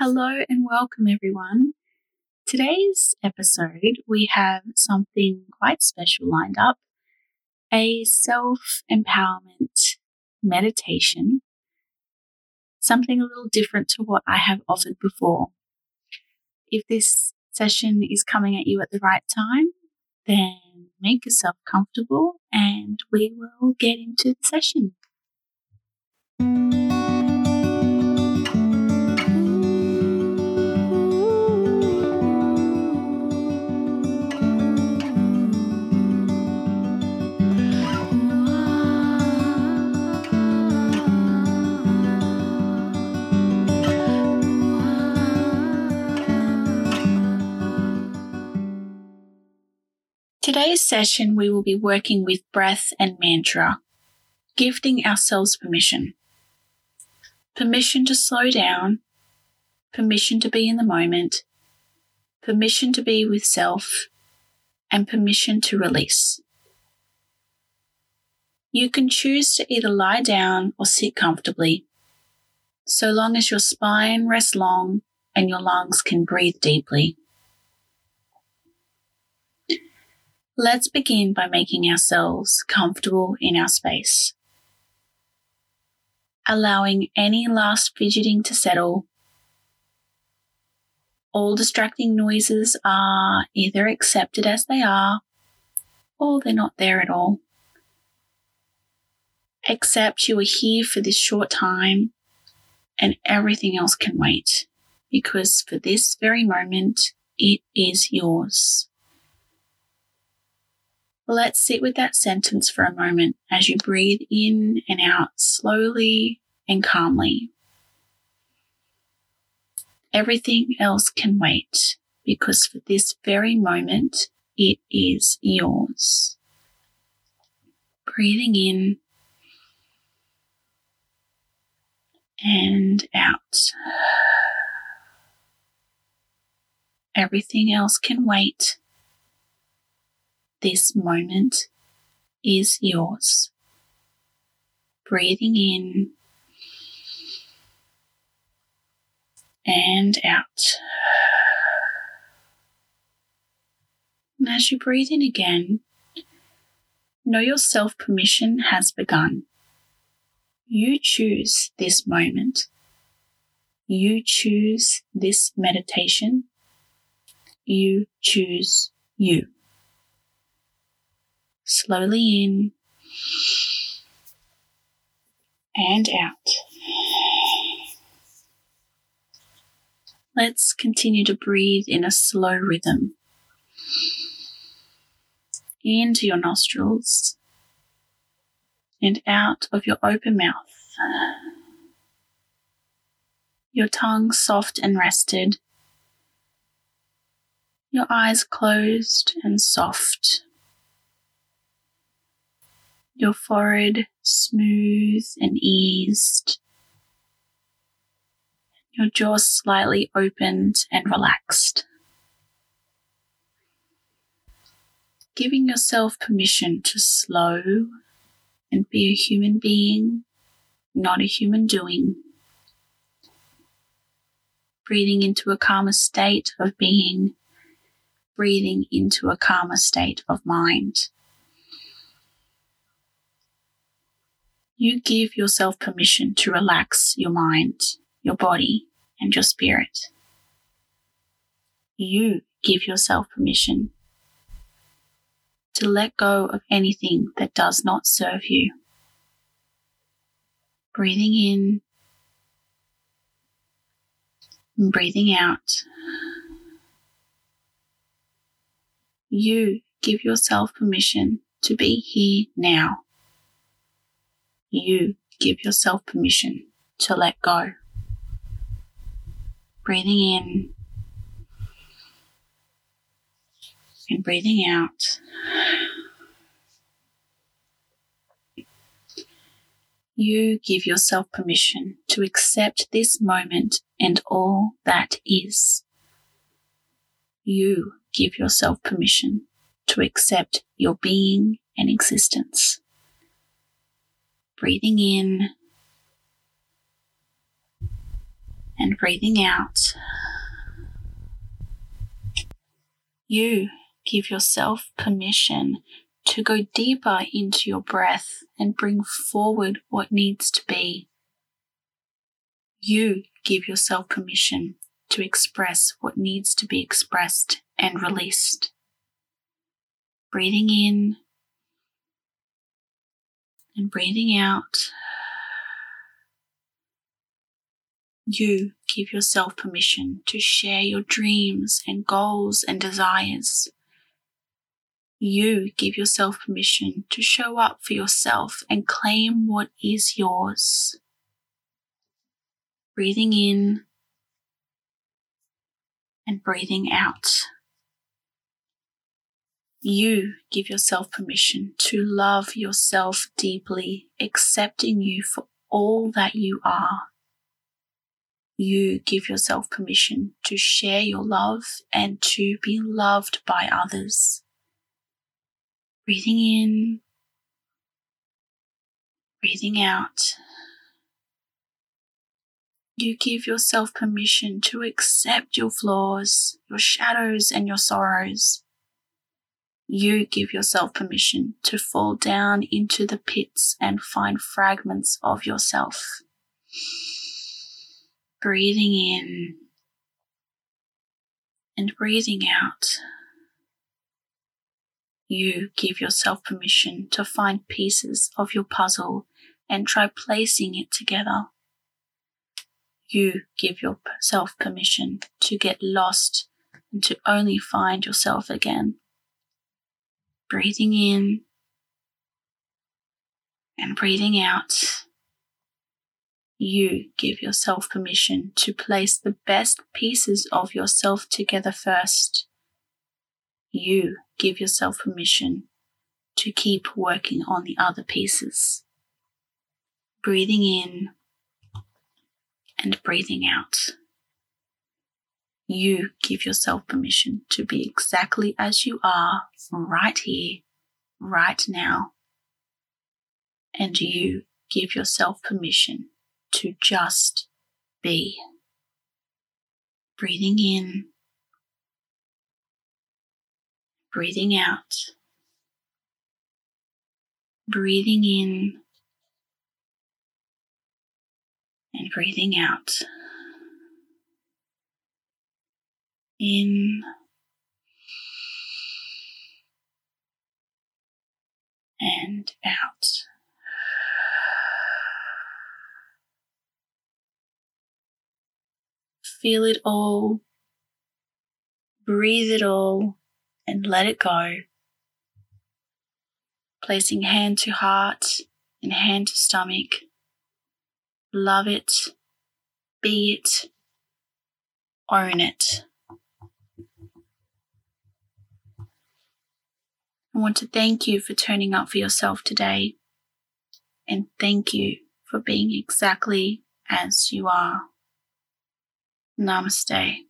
Hello and welcome, everyone. Today's episode, we have something quite special lined up a self empowerment meditation, something a little different to what I have offered before. If this session is coming at you at the right time, then make yourself comfortable and we will get into the session. Today's session, we will be working with breath and mantra, gifting ourselves permission. Permission to slow down, permission to be in the moment, permission to be with self, and permission to release. You can choose to either lie down or sit comfortably, so long as your spine rests long and your lungs can breathe deeply. Let's begin by making ourselves comfortable in our space. Allowing any last fidgeting to settle. All distracting noises are either accepted as they are or they're not there at all. Accept you are here for this short time and everything else can wait because for this very moment, it is yours. Let's sit with that sentence for a moment as you breathe in and out slowly and calmly. Everything else can wait because for this very moment, it is yours. Breathing in and out. Everything else can wait this moment is yours. Breathing in and out. And as you breathe in again, know your self permission has begun. You choose this moment. You choose this meditation. You choose you slowly in and out. Let's continue to breathe in a slow rhythm. Into your nostrils and out of your open mouth. Your tongue soft and rested. Your eyes closed and soft your forehead smooth and eased, your jaw slightly opened and relaxed. Giving yourself permission to slow and be a human being, not a human doing. Breathing into a calmer state of being, breathing into a calmer state of mind. You give yourself permission to relax your mind, your body, and your spirit. You give yourself permission to let go of anything that does not serve you. Breathing in and breathing out. You give yourself permission to be here now you give yourself permission to let go. Breathing in and breathing out. You give yourself permission to accept this moment and all that is. You give yourself permission to accept your being and existence breathing in and breathing out. You give yourself permission to go deeper into your breath and bring forward what needs to be. You give yourself permission to express what needs to be expressed and released. Breathing in and breathing out. You give yourself permission to share your dreams and goals and desires. You give yourself permission to show up for yourself and claim what is yours. Breathing in and breathing out. You give yourself permission to love yourself deeply, accepting you for all that you are. You give yourself permission to share your love and to be loved by others. Breathing in, breathing out. You give yourself permission to accept your flaws, your shadows, and your sorrows. You give yourself permission to fall down into the pits and find fragments of yourself. Breathing in and breathing out. You give yourself permission to find pieces of your puzzle and try placing it together. You give yourself permission to get lost and to only find yourself again breathing in and breathing out, you give yourself permission to place the best pieces of yourself together first. You give yourself permission to keep working on the other pieces. Breathing in and breathing out. You give yourself permission to be exactly as you are right here, right now. And you give yourself permission to just be. Breathing in, breathing out, breathing in, and breathing out in and out. Feel it all, breathe it all, and let it go. Placing hand to heart and hand to stomach. Love it, be it, own it. I want to thank you for turning up for yourself today. And thank you for being exactly as you are. Namaste.